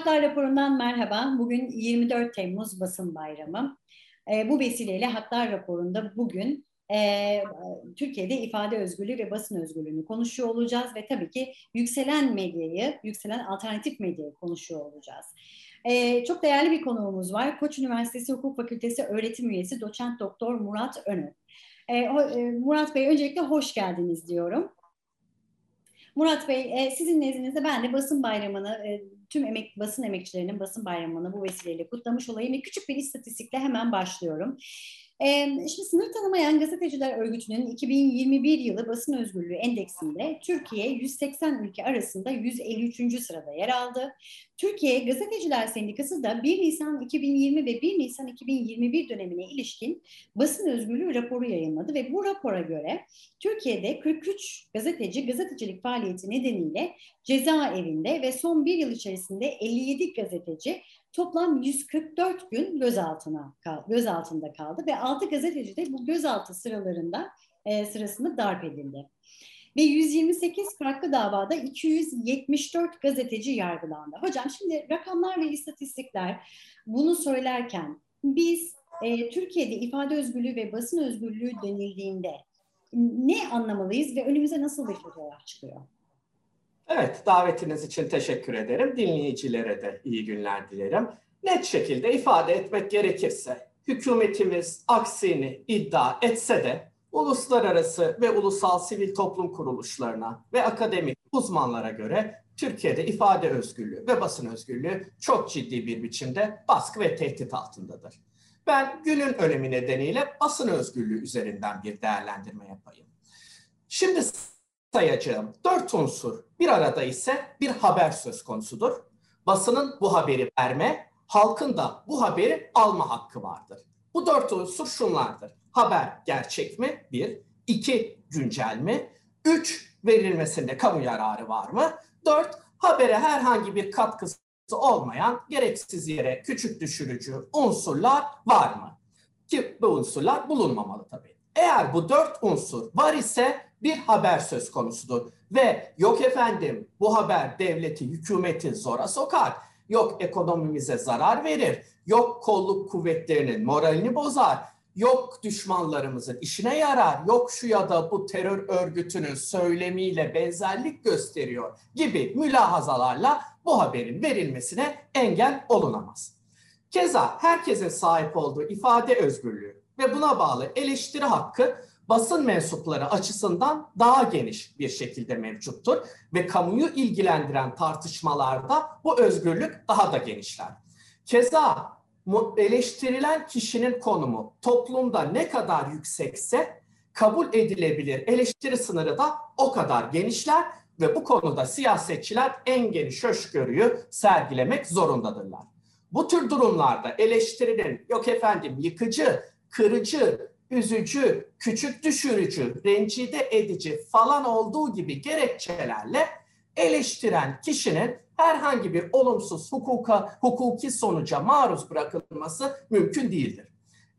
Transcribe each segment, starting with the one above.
Haklar raporundan merhaba. Bugün 24 Temmuz Basın Bayramı. E, bu vesileyle Haklar raporunda bugün e, Türkiye'de ifade özgürlüğü ve basın özgürlüğünü konuşuyor olacağız ve tabii ki yükselen medyayı, yükselen alternatif medyayı konuşuyor olacağız. E, çok değerli bir konuğumuz var. Koç Üniversitesi Hukuk Fakültesi öğretim üyesi doçent doktor Murat Önü. E, e, Murat Bey öncelikle hoş geldiniz diyorum. Murat Bey, e, sizin nezdinizde ben de basın bayramını, e, tüm emek, basın emekçilerinin basın bayramını bu vesileyle kutlamış olayım ve küçük bir istatistikle hemen başlıyorum. Şimdi sınır tanımayan gazeteciler örgütünün 2021 yılı basın özgürlüğü endeksinde Türkiye 180 ülke arasında 153. sırada yer aldı. Türkiye Gazeteciler Sendikası da 1 Nisan 2020 ve 1 Nisan 2021 dönemine ilişkin basın özgürlüğü raporu yayınladı ve bu rapora göre Türkiye'de 43 gazeteci gazetecilik faaliyeti nedeniyle cezaevinde ve son bir yıl içerisinde 57 gazeteci toplam 144 gün gözaltına gözaltında kaldı ve 6 gazeteci de bu gözaltı sıralarında e, sırasında darp edildi. Ve 128 farklı davada 274 gazeteci yargılandı. Hocam şimdi rakamlar ve istatistikler bunu söylerken biz e, Türkiye'de ifade özgürlüğü ve basın özgürlüğü denildiğinde ne anlamalıyız ve önümüze nasıl bir fotoğraf çıkıyor? Evet, davetiniz için teşekkür ederim. Dinleyicilere de iyi günler dilerim. Net şekilde ifade etmek gerekirse, hükümetimiz aksini iddia etse de uluslararası ve ulusal sivil toplum kuruluşlarına ve akademik uzmanlara göre Türkiye'de ifade özgürlüğü ve basın özgürlüğü çok ciddi bir biçimde baskı ve tehdit altındadır. Ben günün önemi nedeniyle basın özgürlüğü üzerinden bir değerlendirme yapayım. Şimdi sayacağım dört unsur bir arada ise bir haber söz konusudur. Basının bu haberi verme, halkın da bu haberi alma hakkı vardır. Bu dört unsur şunlardır. Haber gerçek mi? Bir. iki güncel mi? Üç, verilmesinde kamu yararı var mı? Dört, habere herhangi bir katkısı olmayan gereksiz yere küçük düşürücü unsurlar var mı? Ki bu unsurlar bulunmamalı tabii. Eğer bu dört unsur var ise bir haber söz konusudur. Ve yok efendim bu haber devleti, hükümeti zora sokar. Yok ekonomimize zarar verir. Yok kolluk kuvvetlerinin moralini bozar. Yok düşmanlarımızın işine yarar. Yok şu ya da bu terör örgütünün söylemiyle benzerlik gösteriyor gibi mülahazalarla bu haberin verilmesine engel olunamaz. Keza herkesin sahip olduğu ifade özgürlüğü ve buna bağlı eleştiri hakkı basın mensupları açısından daha geniş bir şekilde mevcuttur ve kamuyu ilgilendiren tartışmalarda bu özgürlük daha da genişler. Keza eleştirilen kişinin konumu toplumda ne kadar yüksekse kabul edilebilir eleştiri sınırı da o kadar genişler ve bu konuda siyasetçiler en geniş hoşgörüyü sergilemek zorundadırlar. Bu tür durumlarda eleştirinin yok efendim yıkıcı, kırıcı, üzücü, küçük düşürücü, rencide edici falan olduğu gibi gerekçelerle eleştiren kişinin herhangi bir olumsuz hukuka, hukuki sonuca maruz bırakılması mümkün değildir.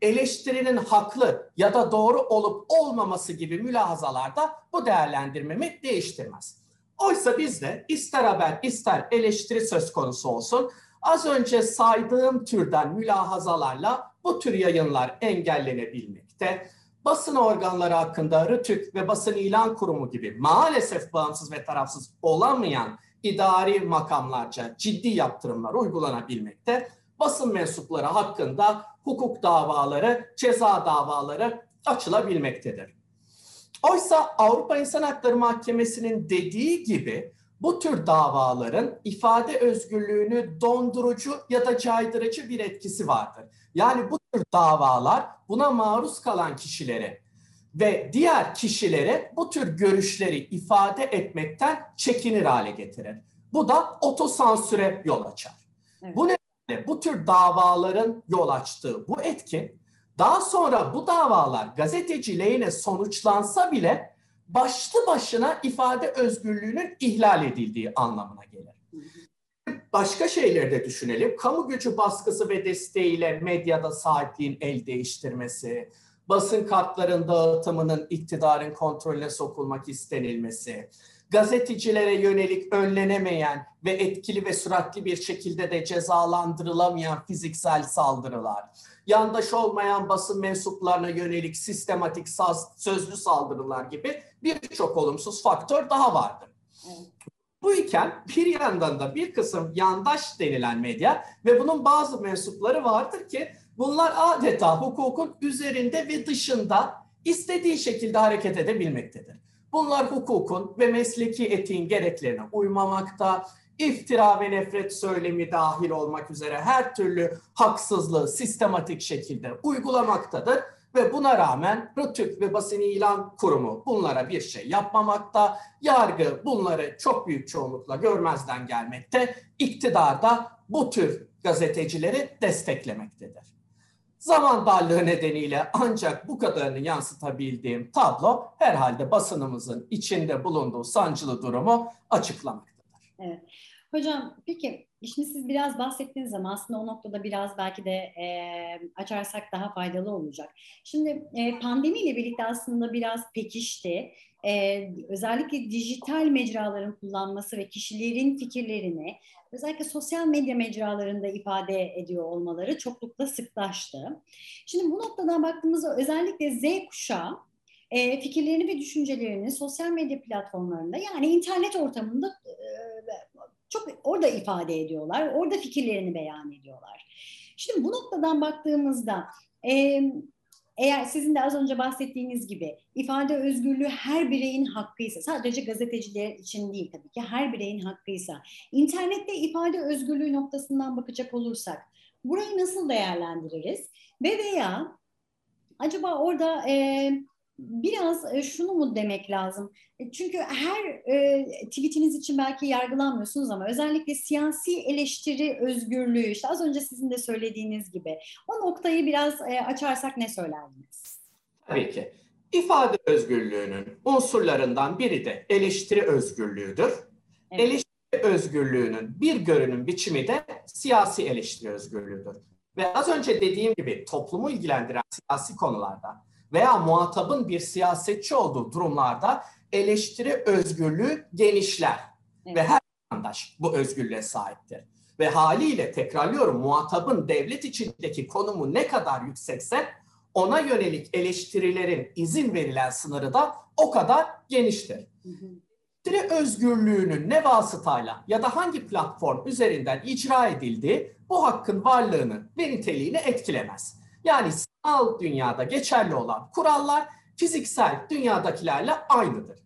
Eleştirinin haklı ya da doğru olup olmaması gibi mülahazalarda bu değerlendirmemi değiştirmez. Oysa bizde ister haber ister eleştiri söz konusu olsun az önce saydığım türden mülahazalarla bu tür yayınlar engellenebilmekte. Basın organları hakkında RTÜK ve Basın İlan Kurumu gibi maalesef bağımsız ve tarafsız olamayan idari makamlarca ciddi yaptırımlar uygulanabilmekte. Basın mensupları hakkında hukuk davaları, ceza davaları açılabilmektedir. Oysa Avrupa İnsan Hakları Mahkemesi'nin dediği gibi bu tür davaların ifade özgürlüğünü dondurucu ya da caydırıcı bir etkisi vardır. Yani bu tür davalar buna maruz kalan kişilere ve diğer kişilere bu tür görüşleri ifade etmekten çekinir hale getirir. Bu da otosansüre yol açar. Evet. Bu nedenle bu tür davaların yol açtığı bu etki daha sonra bu davalar gazeteci lehine sonuçlansa bile başlı başına ifade özgürlüğünün ihlal edildiği anlamına gelir. Başka şeyleri de düşünelim. Kamu gücü baskısı ve desteğiyle medyada sahipliğin el değiştirmesi, basın kartların dağıtımının iktidarın kontrolüne sokulmak istenilmesi, gazetecilere yönelik önlenemeyen ve etkili ve süratli bir şekilde de cezalandırılamayan fiziksel saldırılar, yandaş olmayan basın mensuplarına yönelik sistematik sözlü saldırılar gibi birçok olumsuz faktör daha vardır. Bu iken bir yandan da bir kısım yandaş denilen medya ve bunun bazı mensupları vardır ki bunlar adeta hukukun üzerinde ve dışında istediği şekilde hareket edebilmektedir. Bunlar hukukun ve mesleki etiğin gereklerine uymamakta, iftira ve nefret söylemi dahil olmak üzere her türlü haksızlığı sistematik şekilde uygulamaktadır ve buna rağmen Rütük ve Basın İlan Kurumu bunlara bir şey yapmamakta, yargı bunları çok büyük çoğunlukla görmezden gelmekte, iktidar da bu tür gazetecileri desteklemektedir. Zaman darlığı nedeniyle ancak bu kadarını yansıtabildiğim tablo herhalde basınımızın içinde bulunduğu sancılı durumu açıklamaktadır. Evet. Hocam peki şimdi siz biraz bahsettiğiniz zaman aslında o noktada biraz belki de e, açarsak daha faydalı olacak. Şimdi e, pandemiyle birlikte aslında biraz pekişti. E, özellikle dijital mecraların kullanması ve kişilerin fikirlerini özellikle sosyal medya mecralarında ifade ediyor olmaları çoklukla sıklaştı. Şimdi bu noktadan baktığımızda özellikle Z kuşağı e, fikirlerini ve düşüncelerini sosyal medya platformlarında yani internet ortamında e, çok orada ifade ediyorlar, orada fikirlerini beyan ediyorlar. Şimdi bu noktadan baktığımızda eğer sizin de az önce bahsettiğiniz gibi ifade özgürlüğü her bireyin hakkıysa, sadece gazeteciler için değil tabii ki her bireyin hakkıysa, internette ifade özgürlüğü noktasından bakacak olursak burayı nasıl değerlendiririz? Ve veya acaba orada e, biraz e, şunu mu demek lazım? E, çünkü her e, tweetiniz için belki yargılanmıyorsunuz ama özellikle siyasi eleştiri özgürlüğü, işte az önce sizin de söylediğiniz gibi o noktayı biraz e, açarsak ne söylerdiniz? Tabii ki. İfade özgürlüğünün unsurlarından biri de eleştiri özgürlüğüdür. Evet. Eleştiri özgürlüğünün bir görünüm biçimi de siyasi eleştiri özgürlüğüdür. Ve az önce dediğim gibi toplumu ilgilendiren siyasi konularda veya muhatabın bir siyasetçi olduğu durumlarda eleştiri özgürlüğü genişler. Evet. Ve her vatandaş bu özgürlüğe sahiptir. Ve haliyle tekrarlıyorum muhatabın devlet içindeki konumu ne kadar yüksekse ona yönelik eleştirilerin izin verilen sınırı da o kadar geniştir. Eleştiri özgürlüğünün ne vasıtayla ya da hangi platform üzerinden icra edildiği bu hakkın varlığını ve niteliğini etkilemez. Yani sanal dünyada geçerli olan kurallar fiziksel dünyadakilerle aynıdır.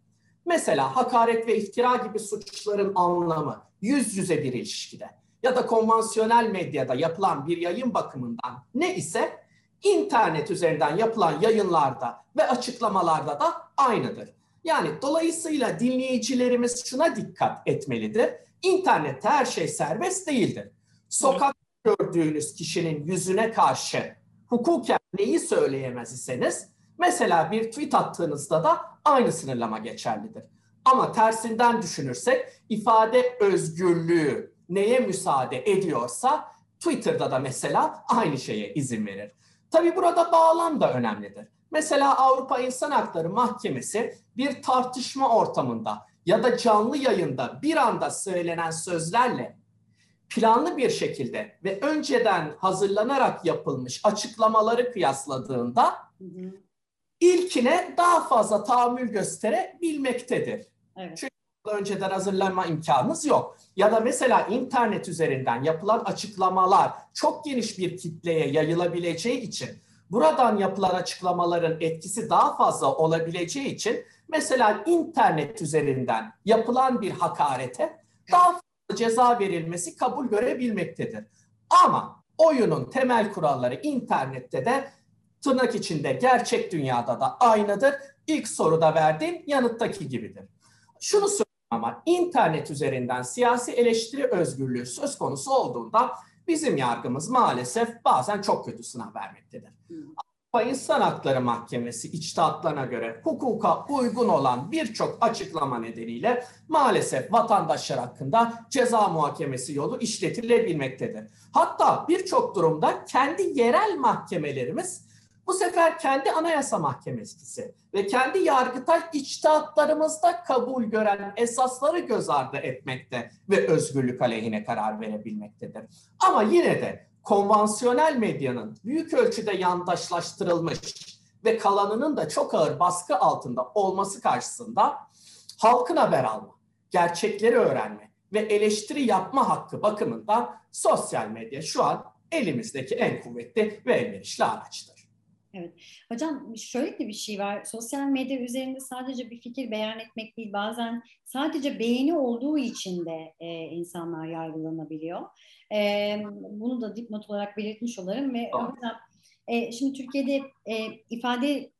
Mesela hakaret ve iftira gibi suçların anlamı yüz yüze bir ilişkide ya da konvansiyonel medyada yapılan bir yayın bakımından ne ise internet üzerinden yapılan yayınlarda ve açıklamalarda da aynıdır. Yani dolayısıyla dinleyicilerimiz şuna dikkat etmelidir. İnternette her şey serbest değildir. Sokak gördüğünüz kişinin yüzüne karşı hukuken neyi söyleyemez iseniz mesela bir tweet attığınızda da aynı sınırlama geçerlidir. Ama tersinden düşünürsek ifade özgürlüğü neye müsaade ediyorsa Twitter'da da mesela aynı şeye izin verir. Tabi burada bağlam da önemlidir. Mesela Avrupa İnsan Hakları Mahkemesi bir tartışma ortamında ya da canlı yayında bir anda söylenen sözlerle planlı bir şekilde ve önceden hazırlanarak yapılmış açıklamaları kıyasladığında hı hı. ilkine daha fazla tahammül gösterebilmektedir. Evet. Çünkü önceden hazırlanma imkanınız yok. Ya da mesela internet üzerinden yapılan açıklamalar çok geniş bir kitleye yayılabileceği için buradan yapılan açıklamaların etkisi daha fazla olabileceği için mesela internet üzerinden yapılan bir hakarete daha ceza verilmesi kabul görebilmektedir. Ama oyunun temel kuralları internette de tırnak içinde gerçek dünyada da aynıdır. İlk soruda verdiğim yanıttaki gibidir. Şunu söyleyeyim ama internet üzerinden siyasi eleştiri özgürlüğü söz konusu olduğunda bizim yargımız maalesef bazen çok kötü sınav vermektedir. İnsan Hakları Mahkemesi içtihatlarına göre hukuka uygun olan birçok açıklama nedeniyle maalesef vatandaşlar hakkında ceza muhakemesi yolu işletilebilmektedir. Hatta birçok durumda kendi yerel mahkemelerimiz bu sefer kendi Anayasa Mahkemesi ve kendi Yargıtay içtihatlarımızda kabul gören esasları göz ardı etmekte ve özgürlük aleyhine karar verebilmektedir. Ama yine de konvansiyonel medyanın büyük ölçüde yandaşlaştırılmış ve kalanının da çok ağır baskı altında olması karşısında halkın haber alma, gerçekleri öğrenme ve eleştiri yapma hakkı bakımından sosyal medya şu an elimizdeki en kuvvetli ve elverişli araçtır. Evet. Hocam şöyle de bir şey var. Sosyal medya üzerinde sadece bir fikir beyan etmek değil. Bazen sadece beğeni olduğu için de e, insanlar yargılanabiliyor. E, bunu da dipnot olarak belirtmiş olarım ve hocam e, şimdi Türkiye'de e, ifade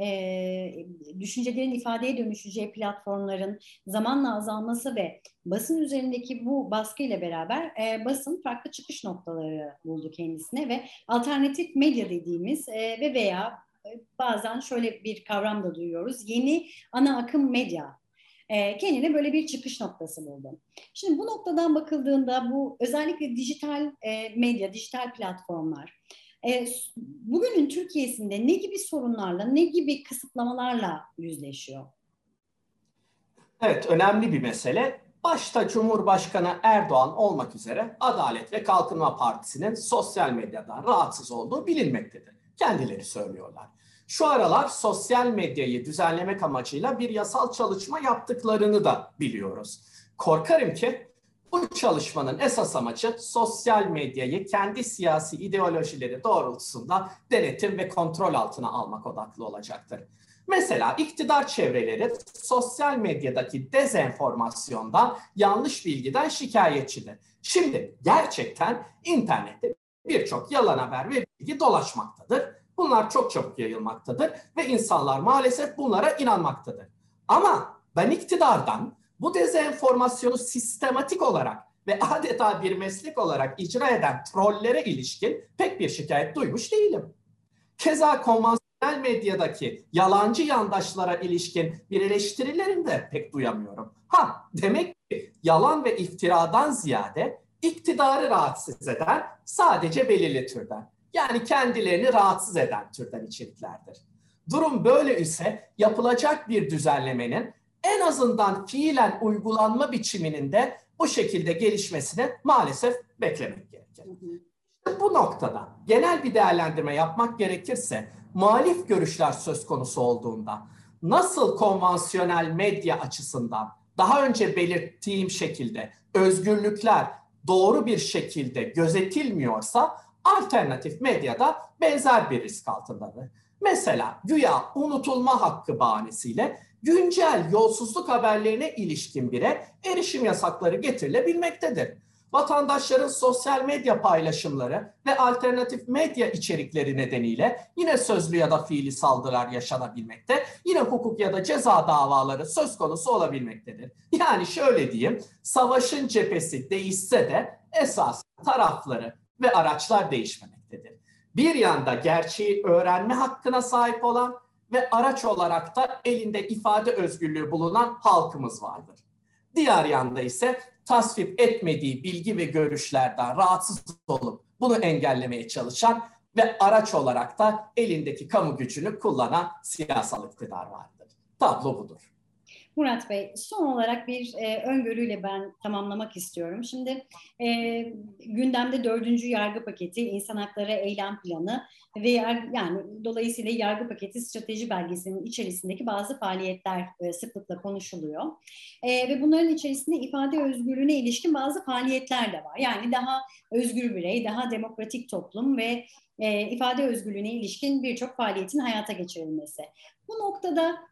e, düşüncelerin ifadeye dönüşeceği platformların zamanla azalması ve basın üzerindeki bu baskı ile beraber e, basın farklı çıkış noktaları buldu kendisine ve alternatif medya dediğimiz e, ve veya bazen şöyle bir kavram da duyuyoruz. Yeni ana akım medya kendine böyle bir çıkış noktası buldu. Şimdi bu noktadan bakıldığında bu özellikle dijital medya, dijital platformlar e, bugünün Türkiye'sinde ne gibi sorunlarla, ne gibi kısıtlamalarla yüzleşiyor? Evet, önemli bir mesele. Başta Cumhurbaşkanı Erdoğan olmak üzere Adalet ve Kalkınma Partisi'nin sosyal medyadan rahatsız olduğu bilinmektedir. Kendileri söylüyorlar. Şu aralar sosyal medyayı düzenlemek amacıyla bir yasal çalışma yaptıklarını da biliyoruz. Korkarım ki bu çalışmanın esas amacı sosyal medyayı kendi siyasi ideolojileri doğrultusunda denetim ve kontrol altına almak odaklı olacaktır. Mesela iktidar çevreleri sosyal medyadaki dezenformasyondan, yanlış bilgiden şikayetçidir. Şimdi gerçekten internette birçok yalan haber ve bilgi dolaşmaktadır. Bunlar çok çabuk yayılmaktadır ve insanlar maalesef bunlara inanmaktadır. Ama ben iktidardan bu dezenformasyonu sistematik olarak ve adeta bir meslek olarak icra eden trollere ilişkin pek bir şikayet duymuş değilim. Keza konvansiyonel medyadaki yalancı yandaşlara ilişkin bir eleştirilerini de pek duyamıyorum. Ha demek ki yalan ve iftiradan ziyade iktidarı rahatsız eden sadece belirli türden. Yani kendilerini rahatsız eden türden içeriklerdir. Durum böyle ise yapılacak bir düzenlemenin en azından fiilen uygulanma biçiminin de bu şekilde gelişmesini maalesef beklemek gerekir. Bu noktada genel bir değerlendirme yapmak gerekirse muhalif görüşler söz konusu olduğunda nasıl konvansiyonel medya açısından daha önce belirttiğim şekilde özgürlükler doğru bir şekilde gözetilmiyorsa alternatif medyada benzer bir risk altındadır. Mesela güya unutulma hakkı bahanesiyle güncel yolsuzluk haberlerine ilişkin bire erişim yasakları getirilebilmektedir. Vatandaşların sosyal medya paylaşımları ve alternatif medya içerikleri nedeniyle yine sözlü ya da fiili saldırılar yaşanabilmekte, yine hukuk ya da ceza davaları söz konusu olabilmektedir. Yani şöyle diyeyim, savaşın cephesi değişse de esas tarafları ve araçlar değişmemektedir. Bir yanda gerçeği öğrenme hakkına sahip olan ve araç olarak da elinde ifade özgürlüğü bulunan halkımız vardır. Diğer yanda ise tasvip etmediği bilgi ve görüşlerden rahatsız olup bunu engellemeye çalışan ve araç olarak da elindeki kamu gücünü kullanan siyasal iktidar vardır. Tablo budur. Murat Bey, son olarak bir e, öngörüyle ben tamamlamak istiyorum. Şimdi e, gündemde dördüncü yargı paketi, insan hakları eylem planı ve yani dolayısıyla yargı paketi strateji belgesinin içerisindeki bazı faaliyetler e, sıklıkla konuşuluyor. E, ve bunların içerisinde ifade özgürlüğüne ilişkin bazı faaliyetler de var. Yani daha özgür birey, daha demokratik toplum ve e, ifade özgürlüğüne ilişkin birçok faaliyetin hayata geçirilmesi. Bu noktada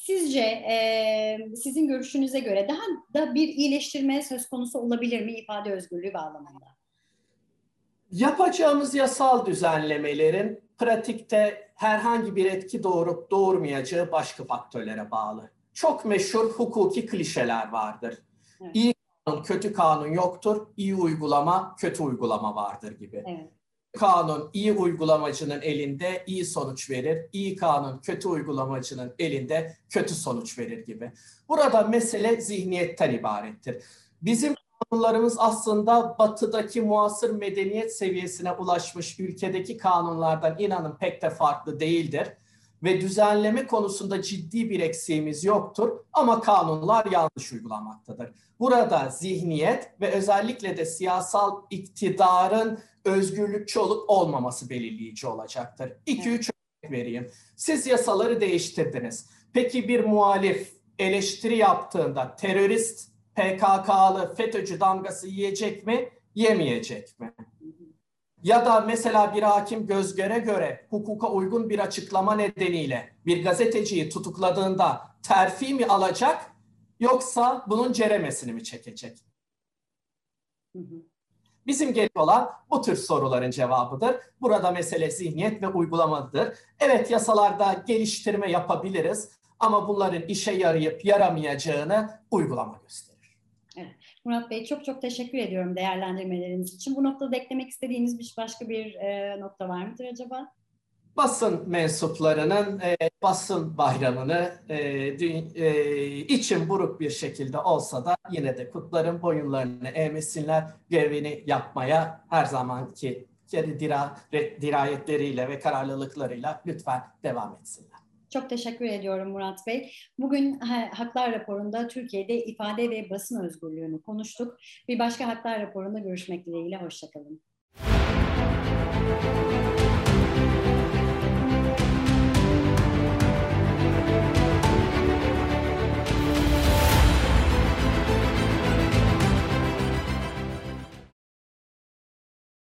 Sizce e, sizin görüşünüze göre daha da bir iyileştirme söz konusu olabilir mi ifade özgürlüğü bağlamında? Yapacağımız yasal düzenlemelerin pratikte herhangi bir etki doğurup doğurmayacağı başka faktörlere bağlı. Çok meşhur hukuki klişeler vardır. Evet. İyi kanun, kötü kanun yoktur. İyi uygulama, kötü uygulama vardır gibi. Evet kanun iyi uygulamacının elinde iyi sonuç verir. İyi kanun kötü uygulamacının elinde kötü sonuç verir gibi. Burada mesele zihniyetten ibarettir. Bizim kanunlarımız aslında batıdaki muasır medeniyet seviyesine ulaşmış ülkedeki kanunlardan inanın pek de farklı değildir. Ve düzenleme konusunda ciddi bir eksiğimiz yoktur ama kanunlar yanlış uygulamaktadır. Burada zihniyet ve özellikle de siyasal iktidarın özgürlükçü olup olmaması belirleyici olacaktır. 2-3 örnek vereyim. Siz yasaları değiştirdiniz. Peki bir muhalif eleştiri yaptığında terörist, PKK'lı, FETÖ'cü damgası yiyecek mi, yemeyecek mi? Ya da mesela bir hakim göz göre göre hukuka uygun bir açıklama nedeniyle bir gazeteciyi tutukladığında terfi mi alacak yoksa bunun ceremesini mi çekecek? Bizim gerek olan bu tür soruların cevabıdır. Burada mesele zihniyet ve uygulamadır. Evet yasalarda geliştirme yapabiliriz ama bunların işe yarayıp yaramayacağını uygulama gösterir. Evet. Murat Bey çok çok teşekkür ediyorum değerlendirmeleriniz için. Bu noktada eklemek istediğiniz bir başka bir e, nokta var mıdır acaba? Basın mensuplarının e, basın bayramını e, dün, e, için buruk bir şekilde olsa da yine de kutların boyunlarını eğmesinler, görevini yapmaya her zamanki dira, dirayetleriyle ve kararlılıklarıyla lütfen devam etsinler. Çok teşekkür ediyorum Murat Bey. Bugün Haklar Raporu'nda Türkiye'de ifade ve basın özgürlüğünü konuştuk. Bir başka Haklar Raporu'nda görüşmek dileğiyle. Hoşçakalın.